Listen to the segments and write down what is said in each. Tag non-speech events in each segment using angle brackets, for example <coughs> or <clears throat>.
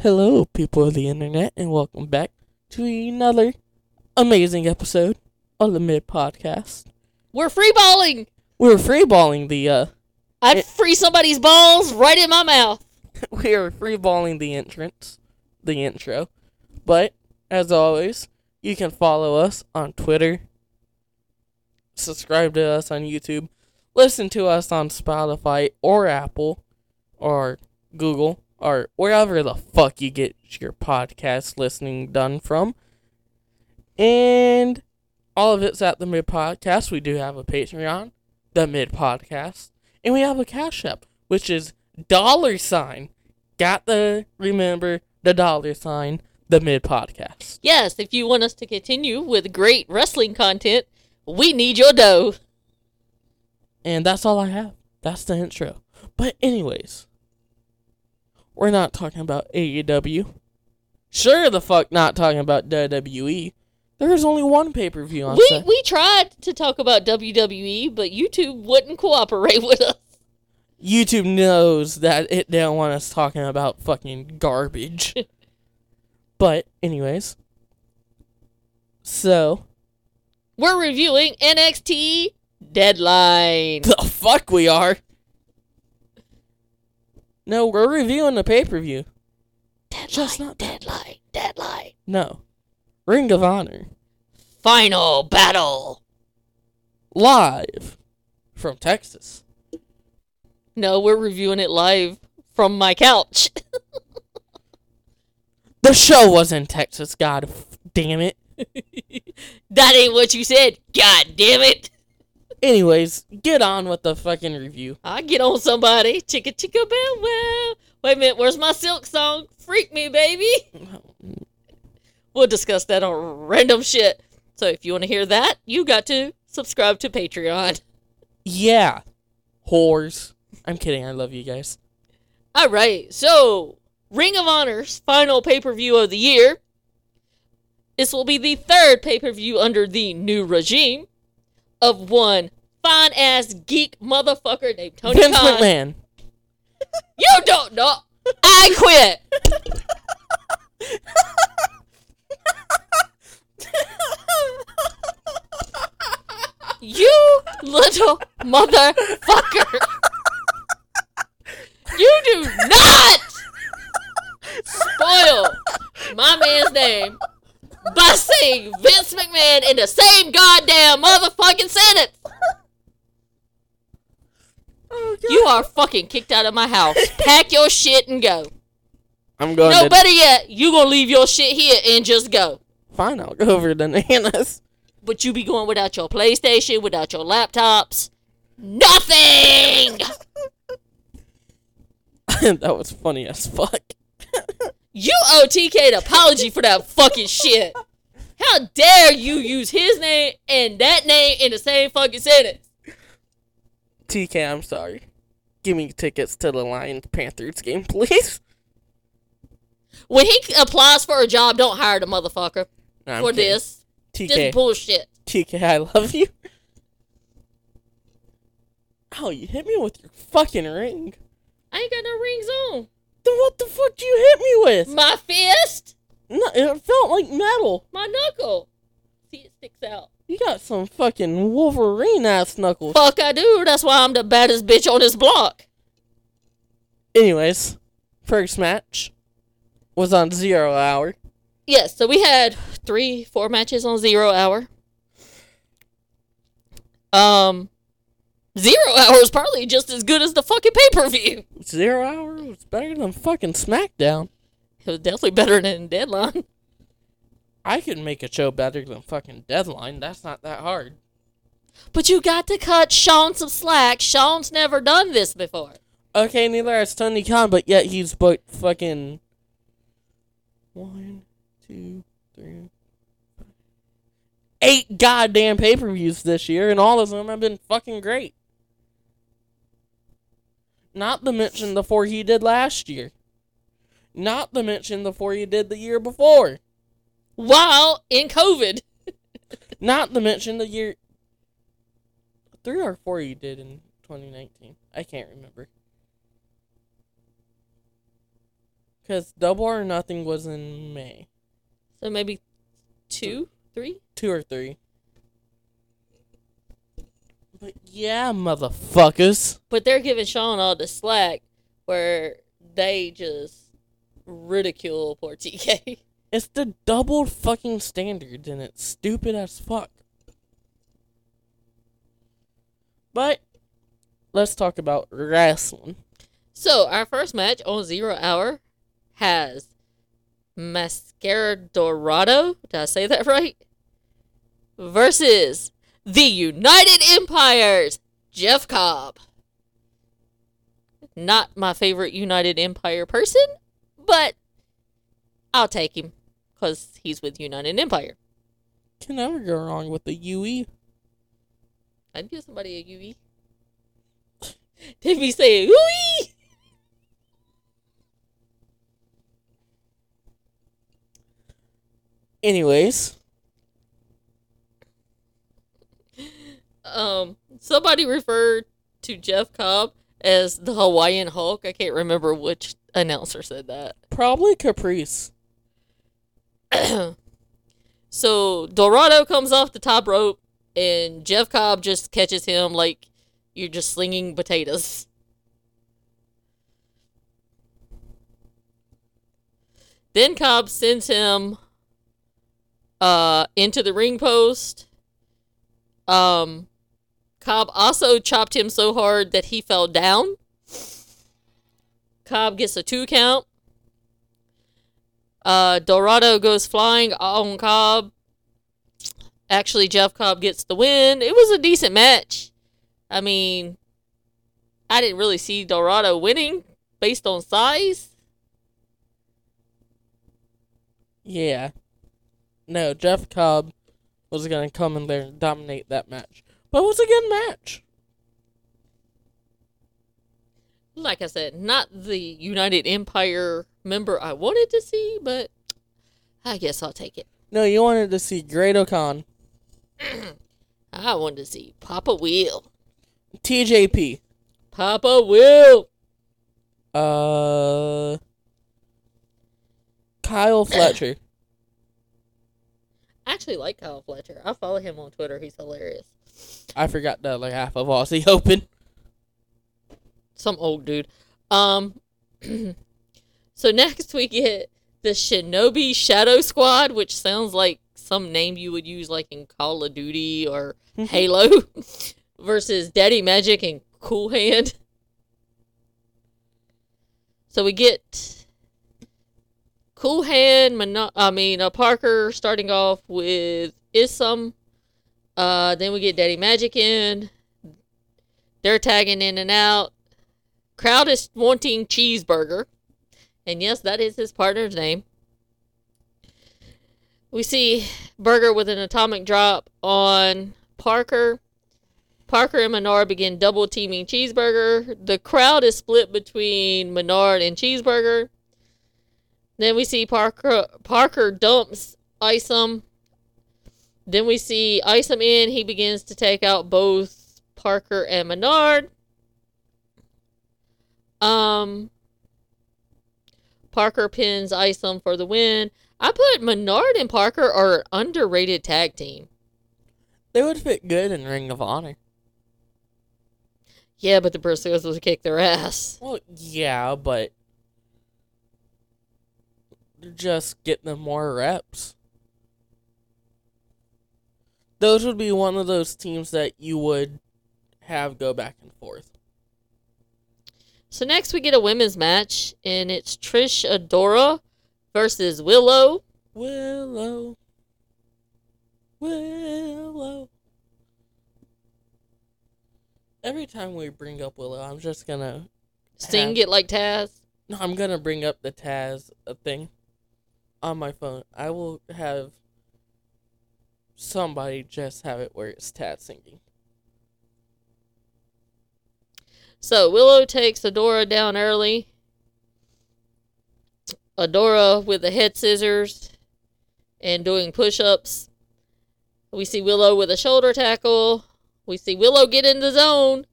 Hello, people of the internet, and welcome back to another amazing episode of the Mid Podcast. We're free balling. We're freeballing the uh, I'd It- free somebody's balls right in my mouth. <laughs> we are freeballing the entrance, the intro. But as always, you can follow us on Twitter, subscribe to us on YouTube, listen to us on Spotify or Apple or Google or wherever the fuck you get your podcast listening done from. And all of it's at the Mid Podcast. We do have a Patreon, the Mid Podcast, and we have a Cash App, which is dollar sign. Got the remember the dollar sign, the Mid Podcast. Yes, if you want us to continue with great wrestling content, we need your dough. And that's all I have. That's the intro. But anyways, we're not talking about AEW. Sure the fuck not talking about WWE. There's only one pay per view on We Sat- we tried to talk about WWE, but YouTube wouldn't cooperate <laughs> with us. YouTube knows that it don't want us talking about fucking garbage. <laughs> but anyways. So We're reviewing NXT Deadline. the fuck we are. No, we're reviewing the pay per view. Just not- deadline, deadline. No. Ring of Honor. Final battle. Live from Texas. No, we're reviewing it live from my couch. <laughs> The show was in Texas, god damn it. <laughs> that ain't what you said. God damn it. Anyways, get on with the fucking review. I get on somebody. Chicka chicka bow wow. Wait a minute, where's my silk song? Freak me, baby. <laughs> We'll discuss that on random shit. So if you want to hear that, you got to subscribe to Patreon. Yeah. Whores. I'm kidding, I love you guys. All right, so Ring of Honor's final pay per view of the year. This will be the third pay per view under the new regime of one fine ass geek motherfucker named Tony Vince Khan. McMahon. <laughs> You don't know. I quit. You little motherfucker. You do not spoil my man's name by saying Vince McMahon in the same goddamn motherfucking sentence. Oh, You are fucking kicked out of my house. <laughs> Pack your shit and go. I'm going No, to better yet, you gonna leave your shit here and just go. fine, I'll go over to Nana's. But you be going without your PlayStation, without your laptops. Nothing! <laughs> <laughs> that was funny as fuck. You owe TK an apology for that fucking shit. How dare you use his name and that name in the same fucking sentence? TK, I'm sorry. Give me tickets to the Lions Panthers game, <laughs> please. When he applies for a job, don't hire the motherfucker No, for kidding. this. TK, Just bullshit. TK, I love you. Oh, you hit me with your fucking ring. I ain't got no rings on. Then what the fuck do you hit me with? My fist, No, it felt like metal. my knuckle. See, it sticks out. You got some fucking Wolverine ass knuckles. Fuck, I do. That's why I'm the baddest bitch on this block. Anyways, first match was on zero hour. Yes, so we had three, four matches on zero hour. Um, zero <laughs> hour is probably just as good as the fucking pay per view. Zero hour was better than fucking SmackDown. It was definitely better than Deadline. <laughs> I can make a show better than fucking Deadline. That's not that hard. But you got to cut Sean some slack. Sean's never done this before. Okay, neither has Tony Khan, but yet he's booked fucking one, two, three, eight goddamn pay per views this year, and all of them have been fucking great. Not to mention the four he did last year. Not to mention the four he did the year before. While in COVID. <laughs> Not to mention the year three or four you did in 2019. I can't remember. Because Double or Nothing was in May. So maybe two, three. Two or three. But yeah, motherfuckers. But they're giving Sean all the slack where they just ridicule poor TK. <laughs> It's the double fucking standard and it's stupid as fuck. But let's talk about wrestling. So our first match on Zero Hour has Mascara Dorado. Did I say that right? Versus the United Empires, Jeff Cobb. Not my favorite United Empire person, but I'll take him because he's with United Empire. Can never go wrong with the. UE. I'd give somebody a UE. <laughs> Did we say UE? Anyways, Um, somebody referred to Jeff Cobb as the Hawaiian Hulk. I can't remember which announcer said that. probably Caprice. <clears throat> So Dorado comes off the top rope, and Jeff Cobb just catches him like you're just slinging potatoes. Then Cobb sends him uh, into the ring post. Um, Cobb also chopped him so hard that he fell down. Cobb gets a two count. Uh, Dorado goes flying on Cobb. Actually, Jeff Cobb gets the win. It was a decent match. I mean, I didn't really see Dorado winning based on size. Yeah. No, Jeff Cobb was gonna come in there and dominate that match. But it was a good match. Like I said, not the United Empire member I wanted to see, but I guess I'll take it. No, you wanted to see Great-O-Khan, <clears throat> I wanted to see Papa Will. TJP, Papa Will. uh, Kyle <clears throat> Fletcher. I actually like Kyle Fletcher. I follow him on Twitter. He's hilarious. I forgot the other half of Aussie Open. Some old dude. Um <clears throat> so next we get the Shinobi Shadow Squad, which sounds like some name you would use like in Call of Duty or Halo <laughs> versus Daddy Magic and Cool Hand. So we get Cool Hand, Mono- I mean uh, Parker starting off with Isom. Uh, then we get Daddy Magic in. They're tagging in and out. Crowd is wanting cheeseburger. And yes, that is his partner's name. We see Burger with an atomic drop on Parker. Parker and Menard begin double teaming Cheeseburger. The crowd is split between Menard and Cheeseburger. Then we see Parker Parker dumps Isom. Then we see Isom in. He begins to take out both Parker and Menard. Um, Parker pins Isom for the win. I put Menard and Parker are an underrated tag team. They would fit good in Ring of Honor. Yeah, but the Briscoes will kick their ass. Well, yeah, but just get them more reps. Those would be one of those teams that you would have go back and forth. So next we get a women's match, and it's Trish Adora versus Willow. Willow. Willow. Every time we bring up Willow, I'm just gonna Sting have- it like Taz. No, I'm gonna bring up the Taz thing on my phone. I will have somebody just have it where it's Taz singing. So Willow takes Adora down early. Adora with the head scissors and doing push ups. We see Willow with a shoulder tackle. We see Willow get in the zone.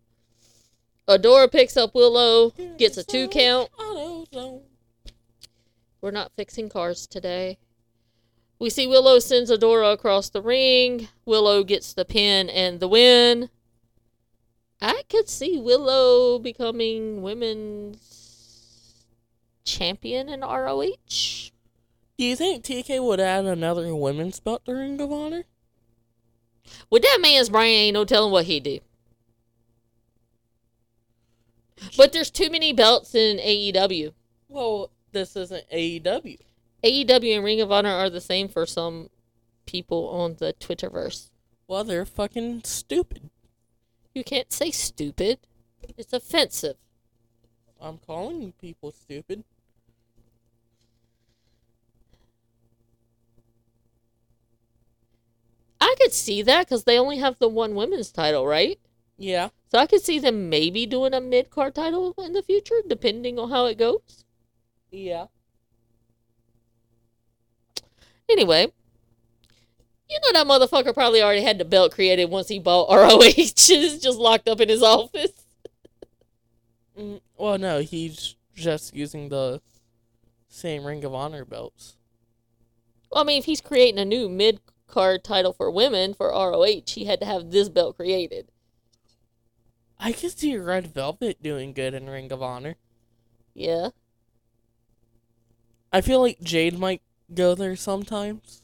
Adora picks up Willow, gets a two count. We're not fixing cars today. We see Willow sends Adora across the ring. Willow gets the pin and the win. I could see Willow becoming women's champion in ROH. Do you think TK would add another women's belt to Ring of Honor? With that man's brain, ain't no telling what he'd do. But there's too many belts in AEW. Well, this isn't AEW. AEW and Ring of Honor are the same for some people on the Twitterverse. Well, they're fucking stupid. You can't say stupid. It's offensive. I'm calling people stupid. I could see that because they only have the one women's title, right? Yeah. So I could see them maybe doing a mid card title in the future, depending on how it goes. Yeah. Anyway, you know that motherfucker probably already had the belt created once he bought ROH. it's just locked up in his office. Mm, well, no, he's just using the same Ring of Honor belts. Well, I mean, if he's creating a new mid card title for women for ROH, he had to have this belt created. I can see Red Velvet doing good in Ring of Honor. Yeah. I feel like Jade might go there sometimes.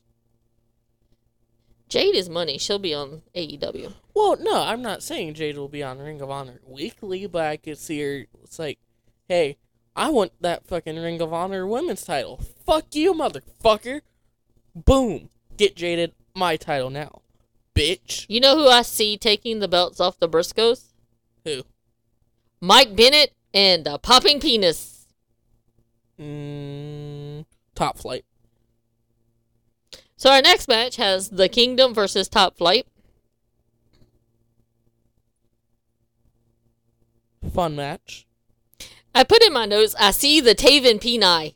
Jade is money. She'll be on AEW. Well, no, I'm not saying Jade will be on Ring of Honor weekly, but I could see her. It's like, hey, I want that fucking Ring of Honor women's title. Fuck you, motherfucker. Boom. Get Jaded my title now. Bitch. You know who I see taking the belts off the Briscoes? Who? Mike Bennett and the Popping Penis. Mm, top flight. So our next match has the Kingdom versus Top Flight. Fun match. I put in my notes, I see the Taven Peni.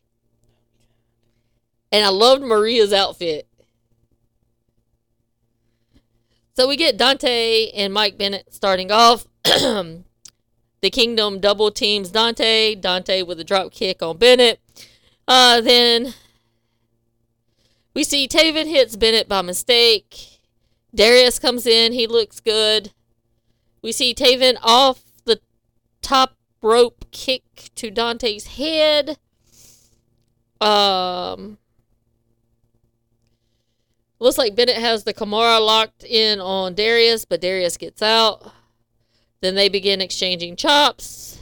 And I loved Maria's outfit. So we get Dante and Mike Bennett starting off. <clears throat> the Kingdom double teams Dante. Dante with a drop kick on Bennett. Uh, then we see Taven hits Bennett by mistake. Darius comes in. He looks good. We see Taven off the top rope kick to Dante's head. Um, looks like Bennett has the Kimura locked in on Darius, but Darius gets out. Then they begin exchanging chops.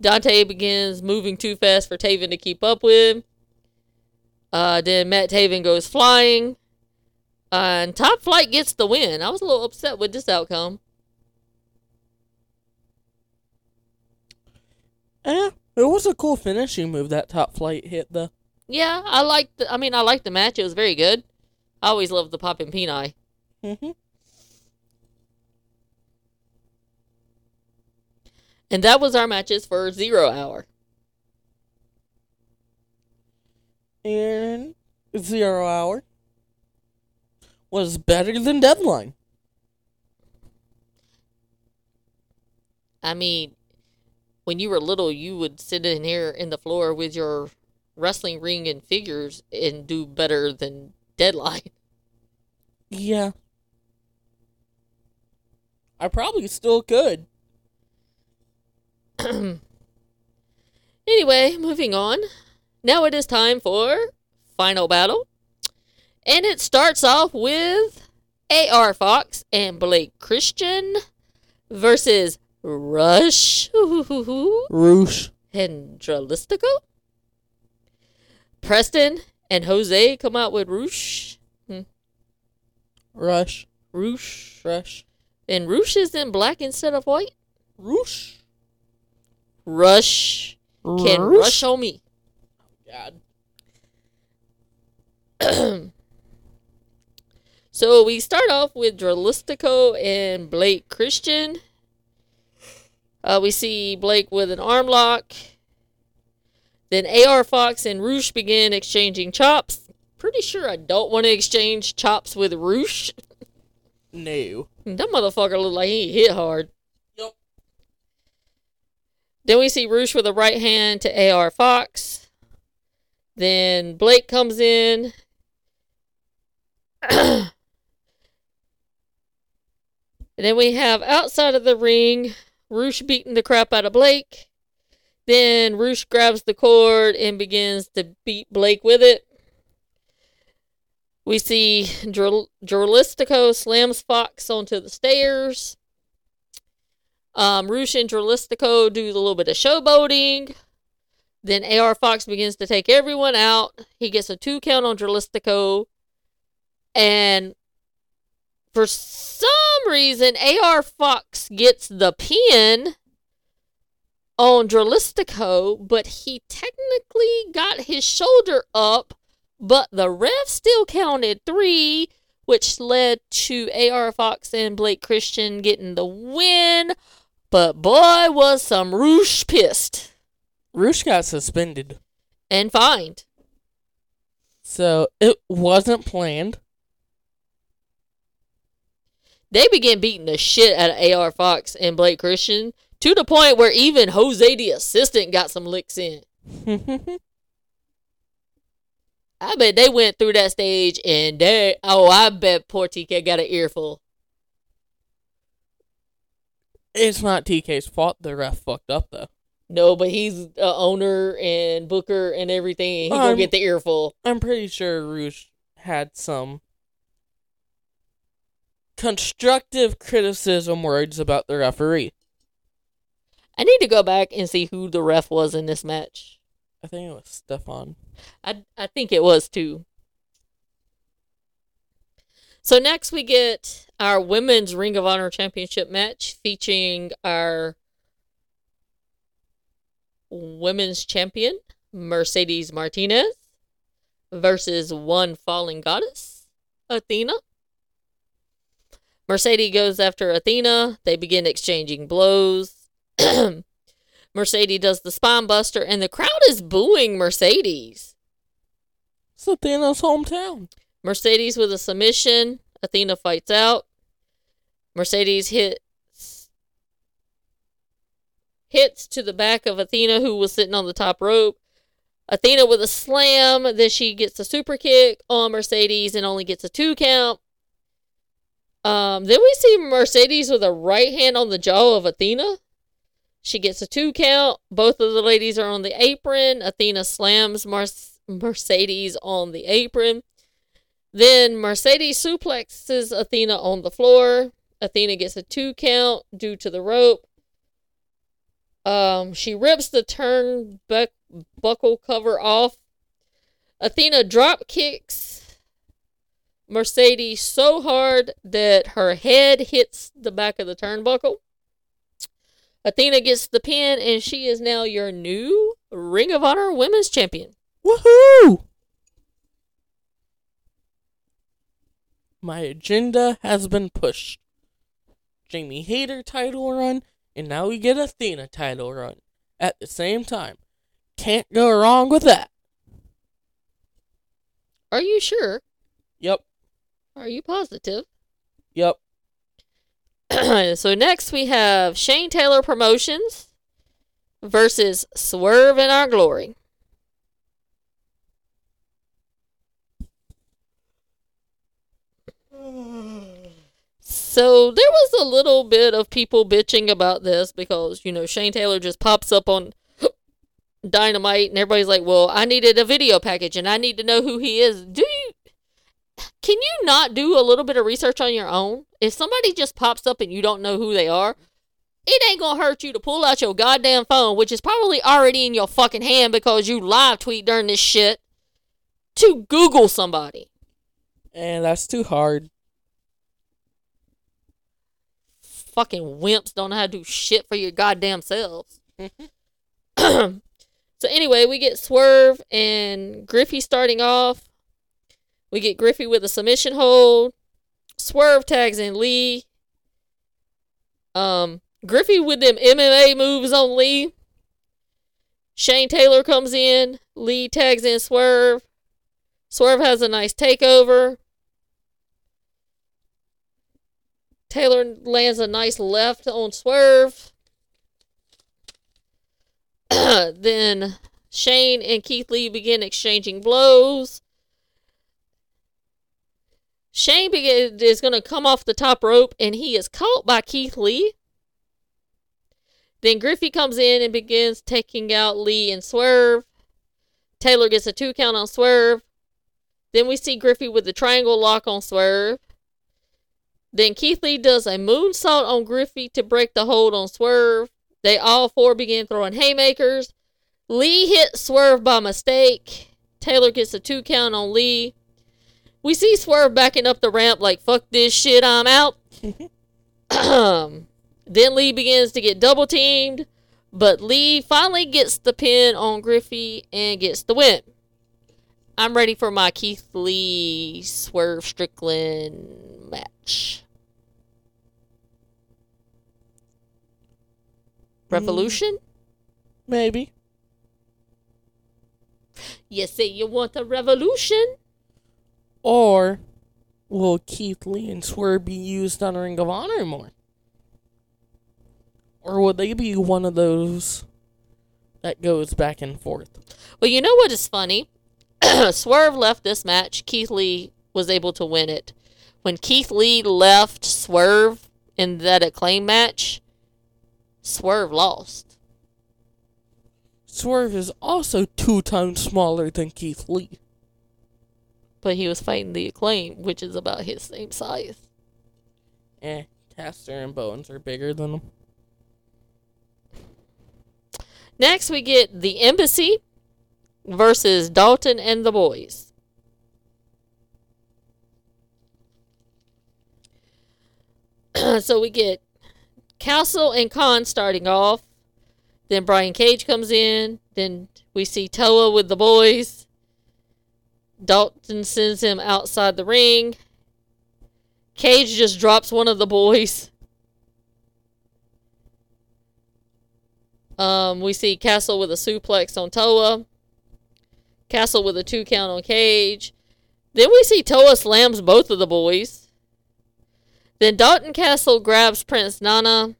Dante begins moving too fast for Taven to keep up with. Uh, then Matt Taven goes flying. Uh, and Top Flight gets the win. I was a little upset with this outcome. Eh, it was a cool finishing move that top flight hit the. Yeah, I liked. The, I mean, I liked the match. It was very good. I always loved the popping peni. Mm-hmm. And that was our matches for Zero Hour. And zero hour was better than deadline. I mean, when you were little, you would sit in here in the floor with your wrestling ring and figures and do better than Deadline. Yeah. I probably still could. <clears throat> Anyway, moving on. Now it is time for Final Battle. And it starts off with AR Fox and Blake Christian versus Rush <laughs> Roosh. Hendralistico. Preston and Jose come out with Roosh. Rush. Hmm. Roosh. Rush. And Roosh is in black instead of white. Roosh. Rush can Roosh? rush on me. God. <clears throat> So we start off with Dralistico and Blake Christian. Uh, we see Blake with an arm lock. Then AR Fox and Roosh begin exchanging chops. Pretty sure I don't want to exchange chops with Roosh. <laughs> No. That motherfucker look like he hit hard. Yup. Then we see Roosh with a right hand to AR Fox. Then Blake comes in. and then we have outside of the ring, Roosh beating the crap out of Blake. Then Roosh grabs the cord and begins to beat Blake with it. We see Dralistico slams Fox onto the stairs. Um, Roosh and Dralistico do a little bit of showboating. Then AR Fox begins to take everyone out. He gets a two count on Dralistico. And for some reason, AR Fox gets the pin on Dralistico, but he technically got his shoulder up, but the ref still counted three, which led to AR Fox and Blake Christian getting the win. But boy, was some Roosh pissed. Roosh got suspended. And fined. So it wasn't planned. They began beating the shit out of AR Fox and Blake Christian to the point where even Jose the assistant got some licks in. <laughs> I bet they went through that stage and they oh I bet poor TK got an earful. It's not TK's fault the ref fucked up though. No, but he's a owner and booker and everything. And he gonna get the earful. I'm pretty sure Roosh had some constructive criticism words about the referee. I need to go back and see who the ref was in this match. I think it was Stephon. I I think it was too. So next we get our women's Ring of Honor Championship match featuring our women's champion Mercedes Martinez versus one falling goddess Athena. Mercedes goes after Athena. They begin exchanging blows. <clears throat> Mercedes does the spine buster, and the crowd is booing Mercedes. It's Athena's hometown. Mercedes with a submission. Athena fights out. Mercedes hits hits to the back of Athena, who was sitting on the top rope. Athena with a slam. Then she gets a super kick on Mercedes and only gets a two count. Um, then we see Mercedes with a right hand on the jaw of Athena. She gets a two count. Both of the ladies are on the apron. Athena slams Mar- Mercedes on the apron. Then Mercedes suplexes Athena on the floor. Athena gets a two count due to the rope. Um, she rips the turn buckle cover off. Athena drop kicks Mercedes so hard that her head hits the back of the turnbuckle. Athena gets the pin, and she is now your new Ring of Honor Women's Champion. Woohoo! My agenda has been pushed. Jamie Hayter title run, and now we get Athena title run at the same time. Can't go wrong with that. Are you sure? Yep. Are you positive? Yep. <clears throat> so next we have Shane Taylor Promotions versus Swerve in Our Glory. <sighs> <sighs> So there was a little bit of people bitching about this because, you know, Shane Taylor just pops up on <gasps> Dynamite and everybody's like, well, I needed a video package and I need to know who he is. Do you <sighs> can you not do a little bit of research on your own? If somebody just pops up and you don't know who they are, it ain't gonna hurt you to pull out your goddamn phone, which is probably already in your fucking hand because you live tweet during this shit, to Google somebody. And that's too hard. Fucking wimps don't know how to do shit for your goddamn selves. <laughs> so anyway, we get Swerve and Griffey starting off. We get Griffey with a submission hold. Swerve tags in Lee. Um, Griffey with them MMA moves on Lee. Shane Taylor comes in. Lee tags in Swerve. Swerve has a nice takeover. Taylor lands a nice left on Swerve. <clears throat> then Shane and Keith Lee begin exchanging blows. Shane begin, is going to come off the top rope and he is caught by Keith Lee. Then Griffey comes in and begins taking out Lee and Swerve. Taylor gets a two count on Swerve. Then we see Griffey with the triangle lock on Swerve. Then Keith Lee does a moonsault on Griffey to break the hold on Swerve. They all four begin throwing haymakers. Lee hits Swerve by mistake. Taylor gets a two count on Lee. We see Swerve backing up the ramp like, fuck this shit, I'm out. <laughs> <clears throat> then Lee begins to get double teamed, but Lee finally gets the pin on Griffey and gets the win. I'm ready for my Keith Lee Swerve Strickland match. Hmm. Revolution? Maybe. You say you want a revolution? Or will Keith Lee and Swerve be used on Ring of Honor more? Or will they be one of those that goes back and forth? Well, you know what is funny? <clears throat> Swerve left this match. Keith Lee was able to win it. When Keith Lee left Swerve in that acclaim match, Swerve lost. Swerve is also two times smaller than Keith Lee. But he was fighting the acclaim, which is about his same size. Eh, Caster and Bowens are bigger than him. Next, we get the Embassy versus Dalton and the Boys. <clears throat> so we get Castle and Kaun starting off. Then Brian Cage comes in. Then we see Toa with the boys. Dalton sends him outside the ring. Cage just drops one of the boys. <laughs> Um, we see Castle with a suplex on Toa. Castle with a two count on Cage. Then we see Toa slams both of the boys. Then Dalton Castle grabs Prince Nana.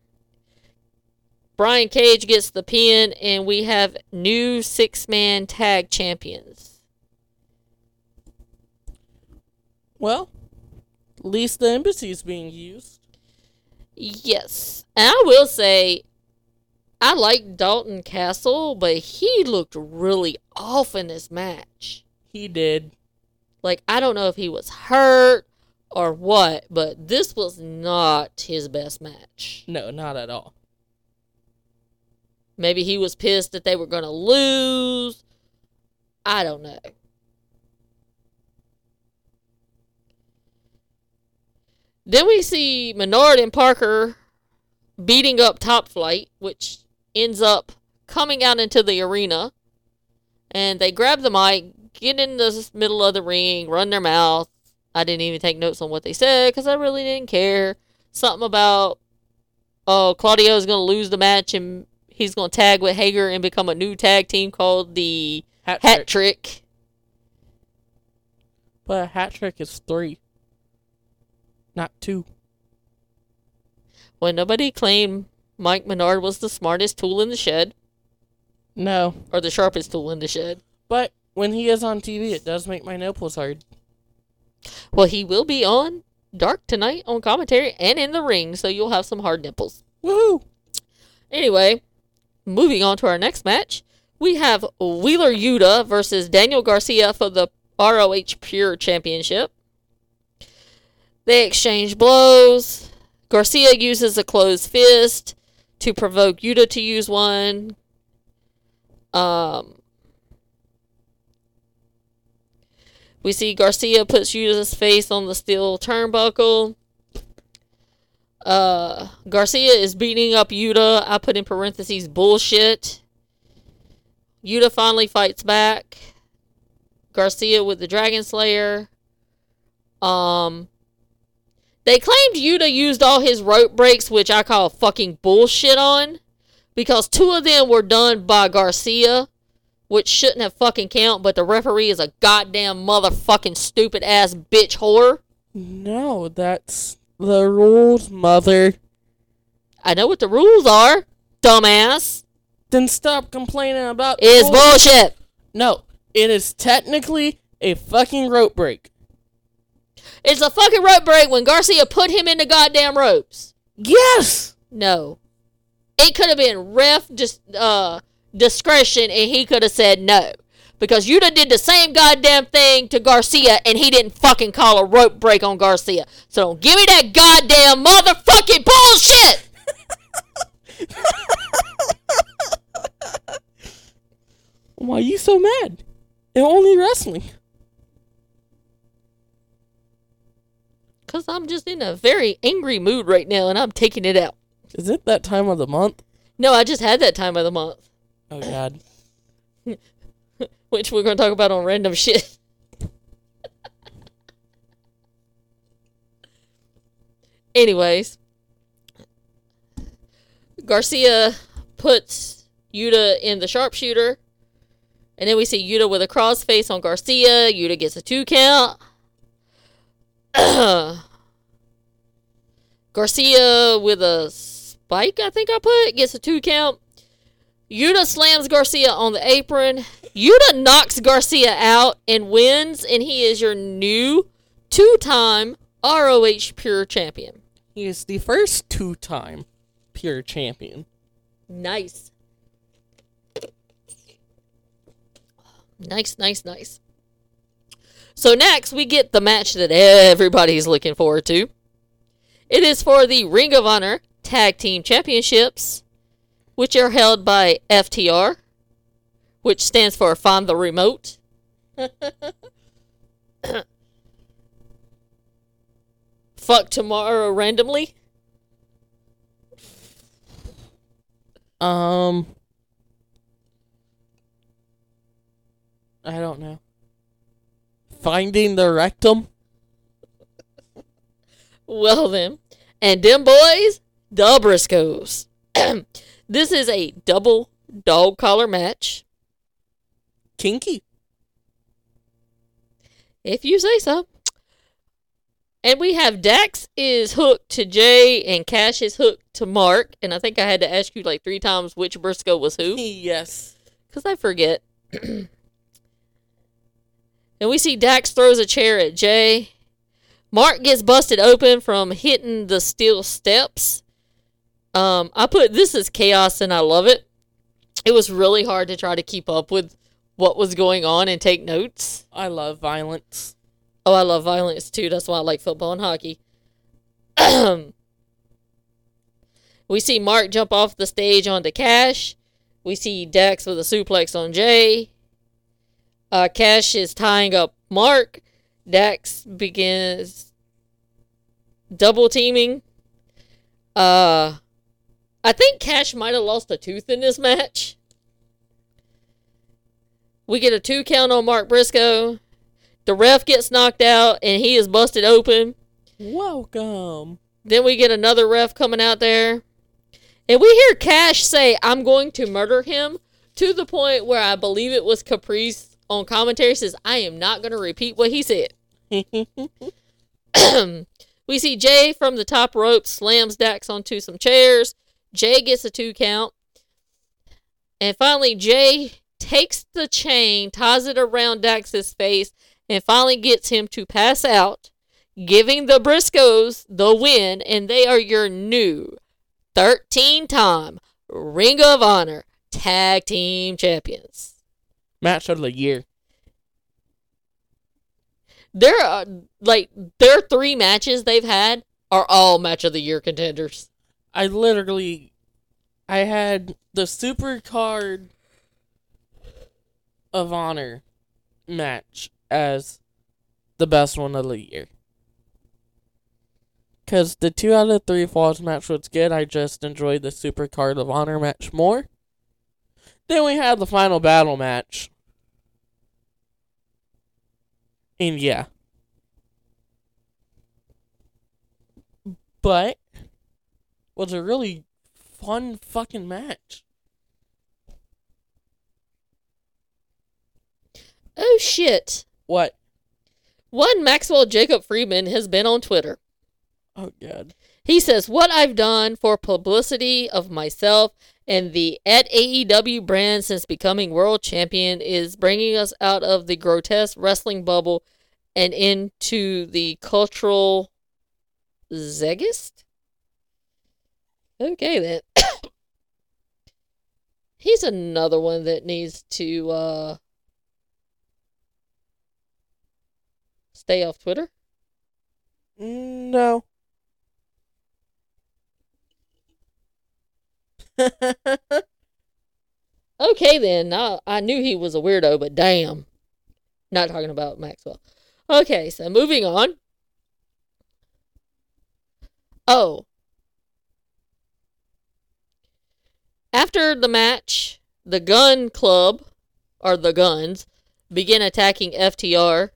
Brian Cage gets the pin, and we have new six man tag champions. Well, at least the embassy is being used. Yes. And I will say, I like Dalton Castle, but he looked really off in this match. He did. Like, I don't know if he was hurt or what, but this was not his best match. No, not at all. Maybe he was pissed that they were going to lose. I don't know. Then we see Menard and Parker beating up Top Flight, which ends up coming out into the arena. And they grab the mic, get in the middle of the ring, run their mouth. I didn't even take notes on what they said because I really didn't care. Something about, oh, Claudio is going to lose the match and he's going to tag with Hager and become a new tag team called the Hat, Hat trick. Trick. But a hat trick is three, not two. When nobody claimed Mike Menard was the smartest tool in the shed No, or the sharpest tool in the shed. but when he is on TV, it does make my nipples hard. Well, he will be on Dark tonight on commentary and in the ring, so you'll have some hard nipples. Woohoo! Anyway, moving on to our next match, we have Wheeler Yuta versus Daniel Garcia for the ROH Pure Championship. They exchange blows. Garcia uses a closed fist to provoke Yuta to use one. Um, we see Garcia puts Yuta's face on the steel turnbuckle. Uh, Garcia is beating up Yuta. I put in parentheses bullshit. Yuta finally fights back. Garcia with the Dragon Slayer. Um, they claimed Yuta used all his rope breaks, which I call fucking bullshit on, because two of them were done by Garcia, which shouldn't have fucking count. But the referee is a goddamn motherfucking stupid ass bitch whore. No, that's the rules, mother. I know what the rules are, dumbass. then stop complaining about. It's bull- bullshit. No, it is technically a fucking rope break. It's a fucking rope break when Garcia put him in the goddamn ropes. Yes. No. It could have been ref just uh, discretion and he could have said no. Because you done did the same goddamn thing to Garcia and he didn't fucking call a rope break on Garcia. So don't give me that goddamn motherfucking bullshit! <laughs> Why are you so mad? It's only wrestling. Because I'm just in a very angry mood right now and I'm taking it out. Is it that time of the month? No, I just had that time of the month. Oh God. <laughs> Which we're to talk about on random shit. <laughs> Anyways, Garcia puts Yuta in the sharpshooter. And then we see Yuta with a cross face on Garcia. Yuta gets a two count. <clears throat> Garcia with a spike, I think I put, gets a two count. Yuta slams Garcia on the apron. Yuta knocks Garcia out and wins, and he is your new two time ROH Pure Champion. He is the first two-time pure champion. Nice. Nice, nice, nice. So next we get the match that everybody's looking forward to. It is for the Ring of Honor Tag Team Championships, which are held by FTR, which stands for Find the Remote. <coughs> Fuck tomorrow randomly. Um, I don't know. Finding the rectum. Well then, and them boys, the Briscoes. <clears throat> this is a double dog collar match, Kinky. if you say so. And we have Dax is hooked to Jay and Cash is hooked to Mark. And I think I had to ask you like three times which Briscoe was who. yes. Because I forget. <clears throat> and we see Dax throws a chair at Jay. Mark gets busted open from hitting the steel steps. Um, I put this is chaos and I love it. It was really hard to try to keep up with what was going on and take notes. I love violence. Oh, I love violence too. That's why I like football and hockey. <clears throat> we see Mark jump off the stage onto Cash. We see Dax with a suplex on Jay. Uh, Cash is tying up Mark. Dax begins double teaming. Uh, I think Cash might have lost a tooth in this match. We get a two count on Mark Briscoe. The ref gets knocked out and he is busted open. Welcome. Then we get another ref coming out there. And we hear Cash say, I'm going to murder him to the point where I believe it was Caprice on commentary says, I am not going to repeat what he said. <laughs> <clears throat> we see Jay from the top rope slams Dax onto some chairs. Jay gets a two count. And finally, Jay takes the chain, ties it around Dax's face, and finally gets him to pass out, giving the Briscoes the win, and they are your new 13 time Ring of Honor Tag Team Champions. Match of the year. There are like their three matches they've had are all match of the year contenders. I literally, I had the super card of honor match as the best one of the year. Because the two out of three falls match was good. I just enjoyed the super card of honor match more. Then we had the final battle match. And yeah. But was a really fun fucking match. Oh shit. What? One Maxwell Jacob Friedman has been on Twitter. Oh god. He says, What I've done for publicity of myself and the at AEW brand since becoming world champion is bringing us out of the grotesque wrestling bubble and into the cultural zeitgeist. Okay, then. <coughs> He's another one that needs to uh, stay off Twitter. No. <laughs> Okay, then. I, I knew he was a weirdo, but damn. Not talking about Maxwell. Okay, so moving on. Oh. After the match, the gun club, or the guns, begin attacking FTR.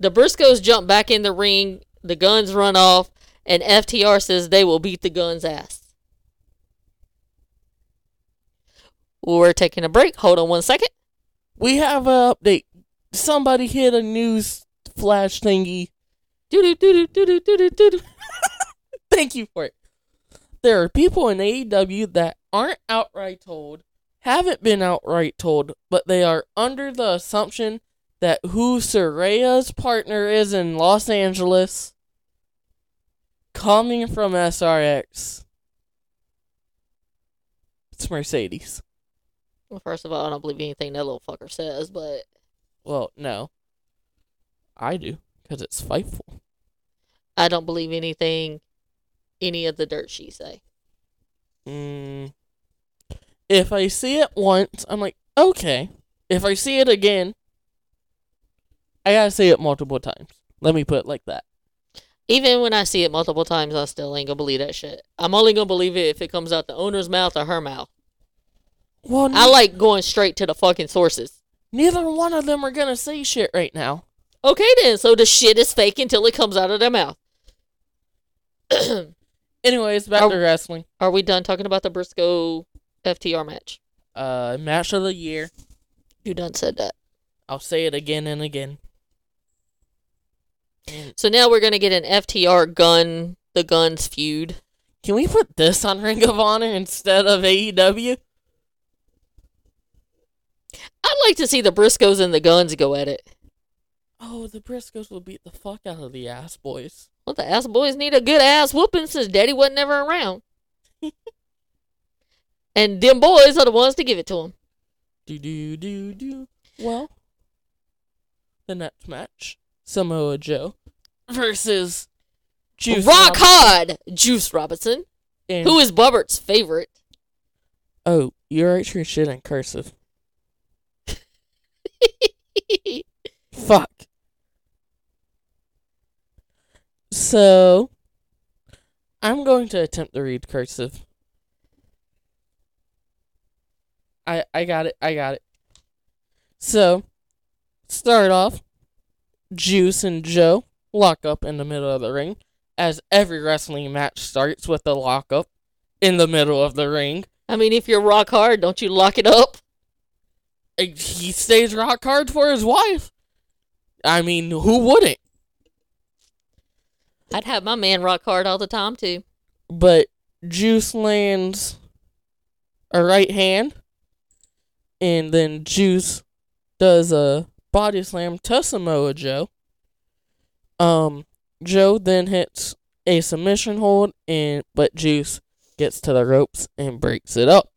The Briscoes jump back in the ring, the guns run off, and FTR says they will beat the guns' ass. We're taking a break. Hold on one second. we have a update. Somebody hit a news flash thingy. Doo-doo-doo-doo-doo-doo-doo-doo. <laughs> Thank you for it. There are people in AEW that aren't outright told, haven't been outright told, but they are under the assumption that who Saraya's partner is in Los Angeles, coming from SRX, it's Mercedes. Well, first of all, I don't believe anything that little fucker says, but Well, no. I do, because it's Fightful. I don't believe anything any of the dirt she say. Mm. If I see it once, I'm like, okay. If I see it again, I gotta see it multiple times. Let me put it like that. Even when I see it multiple times, I still ain't gonna believe that shit. I'm only gonna believe it if it comes out the owner's mouth or her mouth. Well, I like going straight to the fucking sources. neither one of them are gonna say shit right now. Okay then, so the shit is fake until it comes out of their mouth. <clears throat> Anyways, back Are- to wrestling. Are we done talking about the Briscoe FTR match? Uh, match of the year. You done said that. I'll say it again and again. So now we're gonna get an FTR gun, the guns feud. can we put this on Ring of Honor instead of AEW? I'd like to see the Briscoes and the guns go at it. Oh, the Briscoes will beat the fuck out of the ass boys. Well, the ass boys need a good ass whooping since Daddy wasn't never around. <laughs> and them boys are the ones to give it to him. Do do do do. Well, the next match, Samoa Joe versus Juice Rock Robinson hard, Juice Robinson, and- who is Bubbert's favorite. Oh, you write your shit in cursive. <laughs> Fuck. So, I'm going to attempt to read cursive. I I got it. I got it. So, start off. Juice and Joe lock up in the middle of the ring, as every wrestling match starts with a lockup in the middle of the ring. I mean, if you're rock hard, don't you lock it up? He stays rock hard for his wife. I mean, who wouldn't? I'd have my man rock hard all the time too. but Juice lands a right hand, and then Juice does a body slam to Samoa Joe. Um, Joe then hits a submission hold, and but Juice gets to the ropes and breaks it up.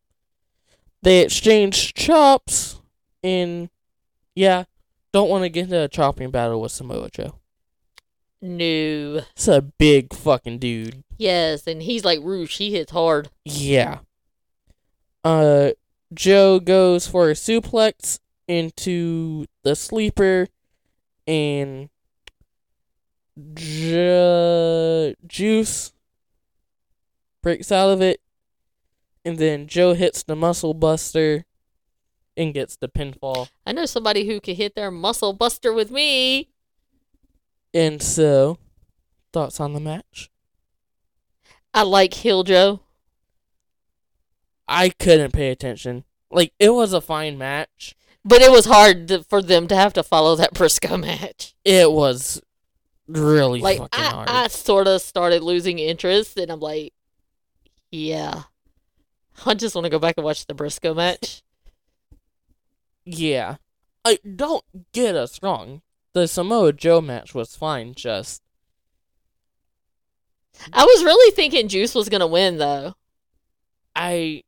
They exchange chops, and yeah, don't want to get into a chopping battle with Samoa Joe. No. It's a big fucking dude. Yes, and he's like Roosh. He hits hard. Yeah. Uh, Joe goes for a suplex into the sleeper, and Ju- Juice breaks out of it, and then Joe hits the muscle buster and gets the pinfall. I know somebody who could hit their muscle buster with me. And so, thoughts on the match? I like Hill Joe. I couldn't pay attention. Like, it was a fine match. But it was hard to, for them to have to follow that <laughs> Briscoe match. It was really Like fucking I, hard. I sort of started losing interest, and I'm like, yeah, I just want to go back and watch the Briscoe match. <laughs> yeah. I don't get us wrong. The Samoa Joe match was fine, just I was really thinking Juice was gonna win though. I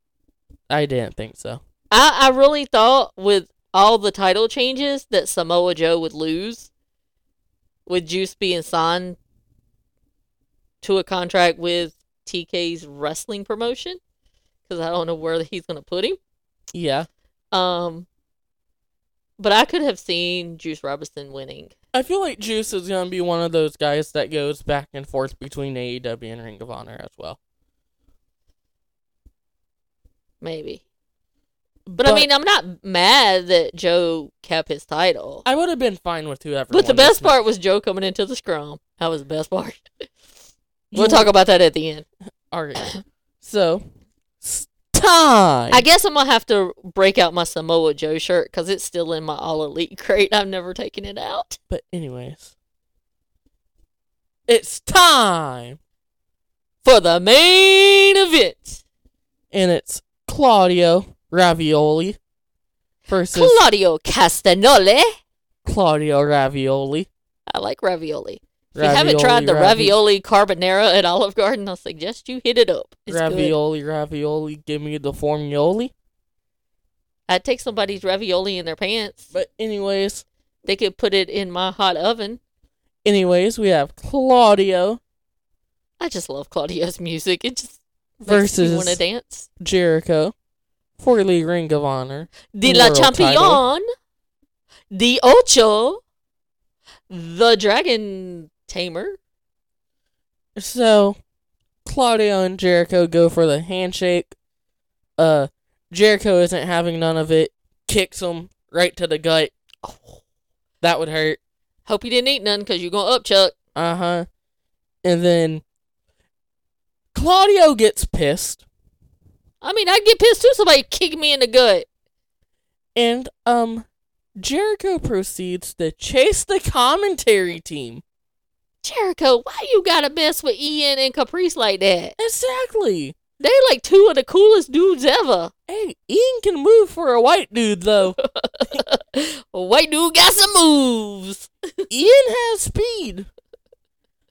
I didn't think so. I, I really thought with all the title changes that Samoa Joe would lose, with Juice being signed to a contract with TK's wrestling promotion, because I don't know where he's gonna put him. Yeah. Um, but I could have seen Juice Robinson winning. I feel like Juice is gonna be one of those guys that goes back and forth between AEW and Ring of Honor as well. Maybe. But, I mean, I'm not mad that Joe kept his title. I would have been fine with whoever. but the best part was Joe coming into the scrum. That was the best part. <laughs> We'll talk about that at the end. Alright. <coughs> So, it's time. I guess I'm gonna have to break out my Samoa Joe shirt because it's still in my All Elite crate. I've never taken it out. But anyways, it's time, For the main event, and it's Claudio Ravioli versus Claudio Castagnoli. Claudio Ravioli. I like ravioli. If you haven't tried the ravi- ravioli carbonara at Olive Garden, I suggest you hit it up. It's good. ravioli, ravioli, give me the formioli. I'd take somebody's ravioli in their pants. But anyways, They could put it in my hot oven. anyways, we have Claudio I just love Claudio's music. It just Versus- want to dance. Jericho for the Ring of Honor. De la title. Champion, the Ocho, the Dragon Tamer. So, Claudio and Jericho go for the handshake. Uh, Jericho isn't having none of it. Kicks him right to the gut. Oh, That would hurt. hope you didn't eat none because you're going to upchuck. Uh huh. And then Claudio gets pissed, I mean, I'd get pissed too. Somebody kick me in the gut. and um, Jericho proceeds to chase the commentary team. Jericho, why you gotta mess with Ian and Caprice like that? Exactly. They like two of the coolest dudes ever. Hey, Ian can move for a white dude though. <laughs> A white dude got some moves. Ian has speed.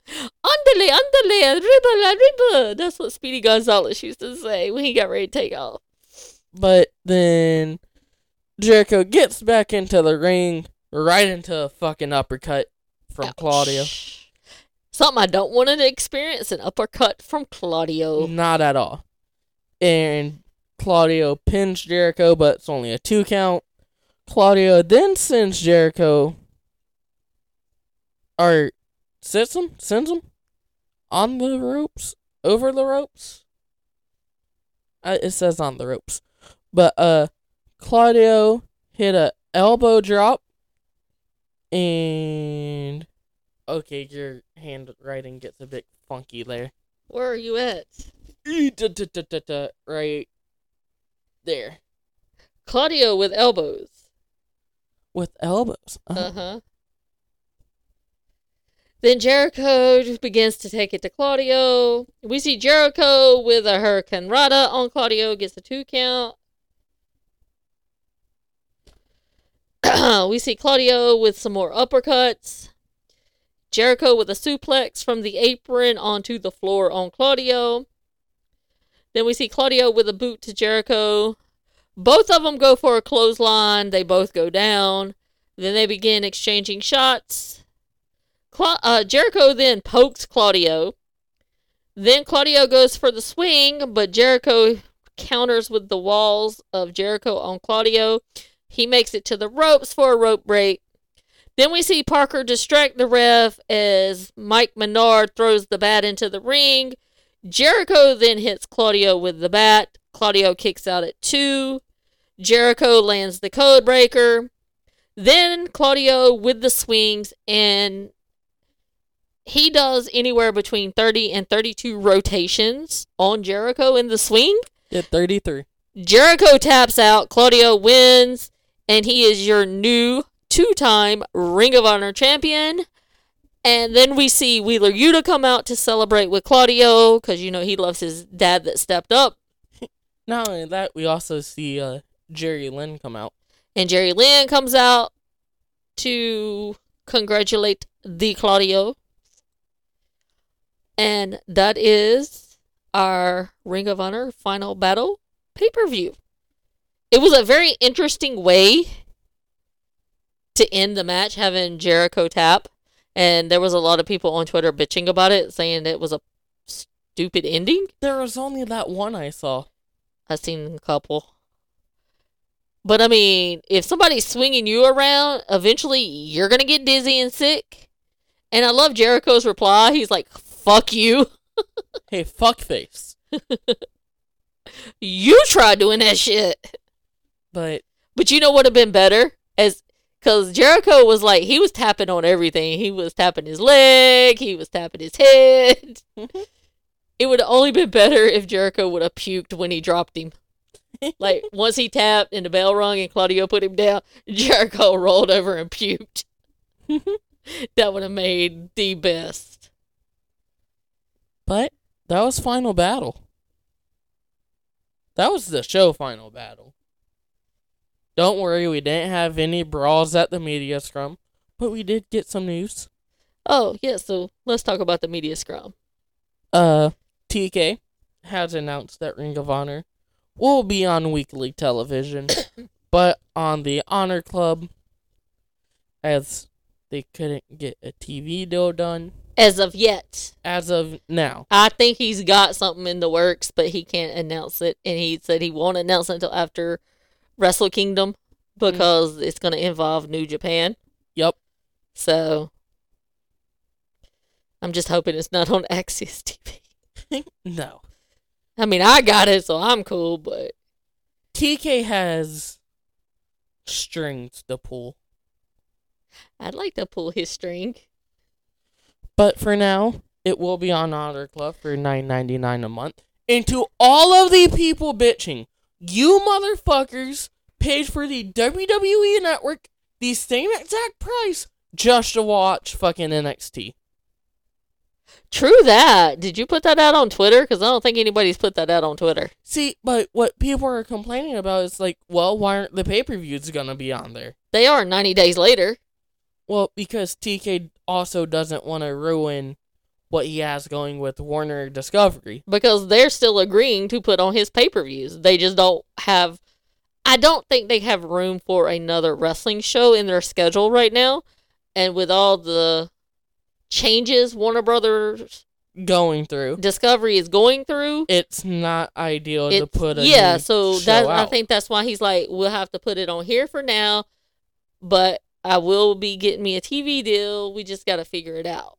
Underlay, underlay, ribba la ribba. That's what Speedy Gonzalez used to say when he got ready to take off. But then Jericho gets back into the ring, right into a fucking uppercut from Ouch. Claudio. Something I don't want to experience an uppercut from Claudio. Not at all. And Claudio pins Jericho, but it's only a two count. Claudio then sends Jericho, or sits him, sends him on the ropes, over the ropes. Uh, it says on the ropes, but uh, Claudio hit a elbow drop, and okay, your handwriting gets a bit funky there. Where are you at? Right there. Claudio with elbows. With elbows. Uh, Uh huh. Then Jericho begins to take it to Claudio. We see Jericho with a Hurricanrana on Claudio, gets a two count. <clears throat> we see Claudio with some more uppercuts. Jericho with a suplex from the apron onto the floor on Claudio. Then we see Claudio with a boot to Jericho. Both of them go for a clothesline. They both go down. Then they begin exchanging shots. Cla- uh, Jericho then pokes Claudio. Then Claudio goes for the swing, but Jericho counters with the walls of Jericho on Claudio. He makes it to the ropes for a rope break. Then we see Parker distract the ref as Mike Menard throws the bat into the ring. Jericho then hits Claudio with the bat. Claudio kicks out at two. Jericho lands the code breaker. Then Claudio with the swings, and he does anywhere between 30 and 32 rotations on Jericho in the swing. Did 33. Jericho taps out, Claudio wins, and he is your new two time Ring of Honor champion. And then we see Wheeler Yuta come out to celebrate with Claudio because, you know, he loves his dad that stepped up. <laughs> Not only that, we also see uh, Jerry Lynn come out. And Jerry Lynn comes out to congratulate the Claudio. And that is our Ring of Honor final battle pay per view. It was a very interesting way to end the match, having Jericho tap. And there was a lot of people on Twitter bitching about it, saying it was a stupid ending. There was only that one I saw. I've seen a couple. But I mean, if somebody's swinging you around, eventually you're going to get dizzy and sick. And I love Jericho's reply. He's like, fuck you. <laughs> Hey, fuckface. You try doing that shit. But But you know what would have been better? As because Jericho was like he was tapping on everything. He was tapping his leg. He was tapping his head. <laughs> it would have only been better if Jericho would have puked when he dropped him. like <laughs> once he tapped and the bell rung and Claudio put him down, Jericho rolled over and puked. <laughs> that would have made the best. but that was final battle. That was the show final battle. Don't worry, we didn't have any brawls at the media scrum, but we did get some news. Oh yeah, so let's talk about the media scrum. Uh, TK has announced that Ring of Honor will be on weekly television, <coughs> but on the Honor Club, as they couldn't get a TV deal done As of yet, as of now. I think he's got something in the works, but he can't announce it. And he said he won't announce it until after Wrestle Kingdom mm-hmm. because it's going to involve New Japan. Yep. So I'm just hoping it's not on <laughs> AXS TV. <laughs> no. I mean, I got it, so I'm cool, but TK has strings to pull. I'd like to pull his string. But for now, it will be on Honor Club for nine ninety nine a month. And to all of the people bitching, you motherfuckers paid for the WWE network the same exact price just to watch fucking NXT. True that. Did you put that out on Twitter? Because I don't think anybody's put that out on Twitter. See, but what people are complaining about is like, well, why aren't the pay per views gonna be on there? They are 90 days later. Well, because TK also doesn't want to ruin what he has going with Warner Discovery. because they're still agreeing to put on his pay per views. They just don't have. I don't think they have room for another wrestling show in their schedule right now. And with all the changes Warner Brothers Going through. Discovery is going through, it's not ideal to put a yeah. So that I think that's why he's like, we'll have to put it on here for now, but I will be getting me a TV deal. We just got to figure it out.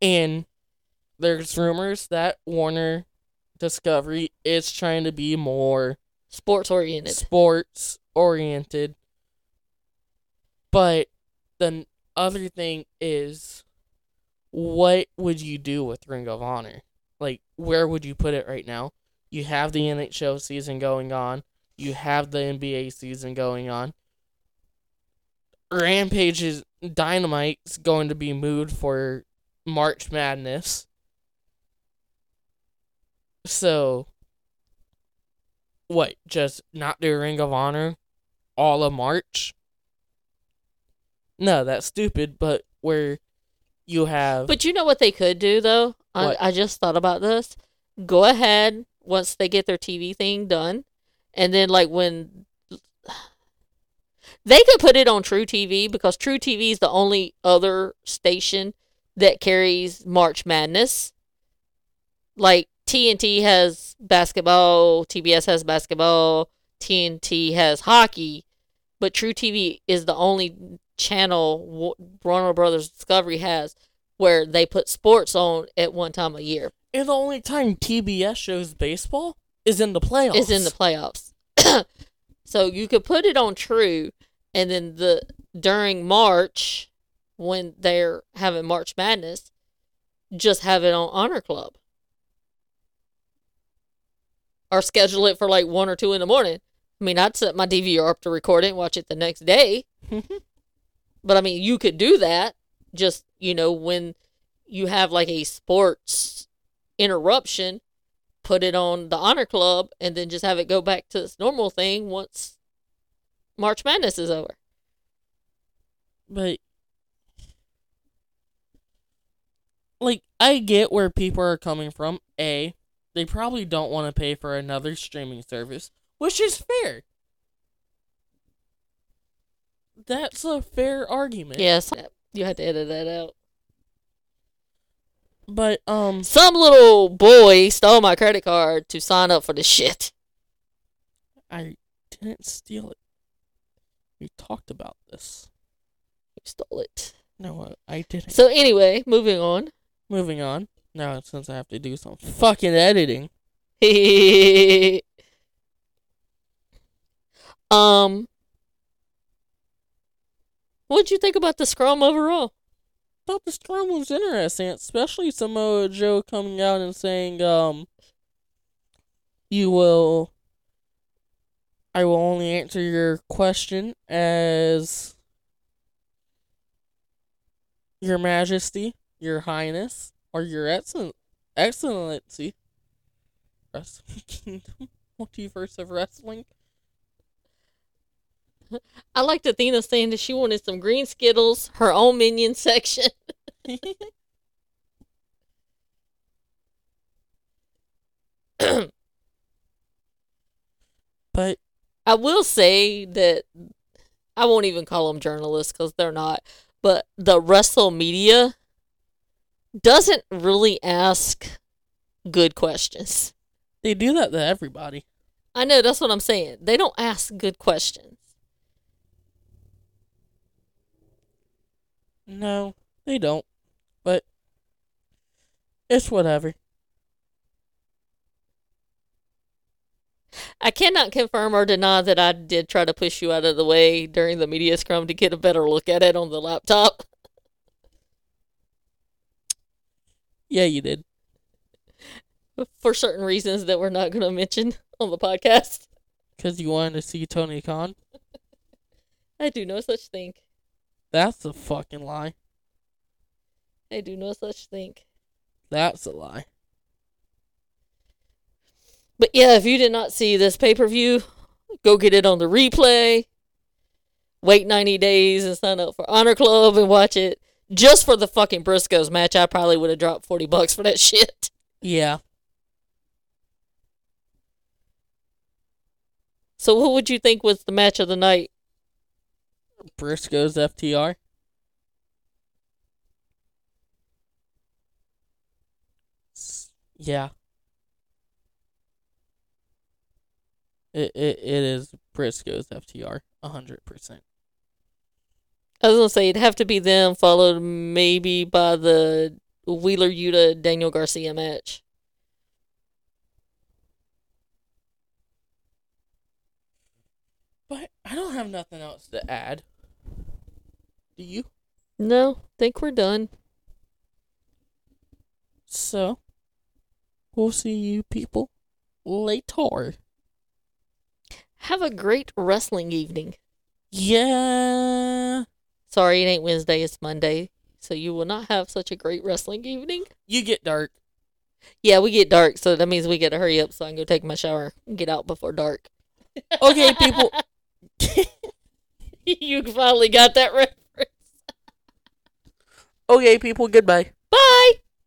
And there's rumors that Warner Discovery is trying to be more Sports oriented. sports oriented. But the other thing is what would you do with Ring of Honor? Like where would you put it right now? You have the NHL season going on. You have the NBA season going on. Rampage's Dynamite's going to be moved for March Madness. So, what? Just not do Ring of Honor all of March? No, that's stupid. But where you have But you know what they could do though? I, I just thought about this. Go ahead once they get their TV thing done, and then like when <sighs> they could put it on truTV because truTV is the only other station that carries March Madness. Like TNT has basketball, TBS has basketball, TNT has hockey, but truTV is the only channel Wa- Warner Brothers Discovery has where they put sports on at one time a year. and the only time TBS shows baseball is in the playoffs. Is in the playoffs. <coughs> so you could put it on True, and then the during March when they're having March Madness, just have it on Honor Club. Or schedule it for like one or two in the morning. I mean, I'd set my DVR up to record it and watch it the next day. <laughs> But I mean, you could do that just, you know, when you have like a sports interruption, put it on the Honor Club and then just have it go back to its normal thing once March Madness is over. But like I get where people are coming from. A, they probably don't want to pay for another streaming service, which is fair. That's a fair argument. Yes, you had to edit that out. But um Some little boy stole my credit card to sign up for the shit. I didn't steal it. We talked about this. You stole it. No, I, I didn't. So anyway, moving on. Moving on. Now, since I have to do some fucking editing. <laughs> um, what'd you think about the scrum overall? I thought the scrum was interesting, especially Samoa Joe coming out and saying, um, you will, I will only answer your question as Your Majesty, Your Highness, or Your Excellency. Wrestling <laughs> Kingdom, multiverse of wrestling. I liked Athena saying that she wanted some green Skittles, her own minion section. <laughs> but I will say that I won't even call them journalists because they're not, but the wrestle media doesn't really ask good questions. they do that to everybody. I know that's what I'm saying. They don't ask good questions. No, they don't. But it's whatever. I cannot confirm or deny that I did try to push you out of the way during the media scrum to get a better look at it on the laptop. <laughs> Yeah, you did. For certain reasons that we're not going to mention on the podcast. Because you wanted to see Tony Khan? <laughs> I do no such thing. That's a fucking lie. I do no such thing. That's a lie. But yeah, if you did not see this pay per view, go get it on the replay. Wait 90 days and sign up for Honor Club and watch it. Just for the fucking Briscoes match, I probably would have dropped 40 bucks for that <laughs> shit. Yeah. So, what would you think was the match of the night? Briscoe's FTR. Yeah. It, it, it is Briscoe's FTR. A hundred percent. I was gonna say it'd have to be them, followed maybe by the Wheeler Yuta Daniel Garcia match. But I don't have nothing else to add. Do you? No, think we're done. So, we'll see you people later. Have a great wrestling evening. Yeah. Sorry, it ain't Wednesday, it's Monday. So you will not have such a great wrestling evening. You get dark. Yeah, we get dark, so that means we gotta hurry up so I can go take my shower and get out before dark. Okay, people. <laughs> you finally got that reference. okay, people. Goodbye. Bye!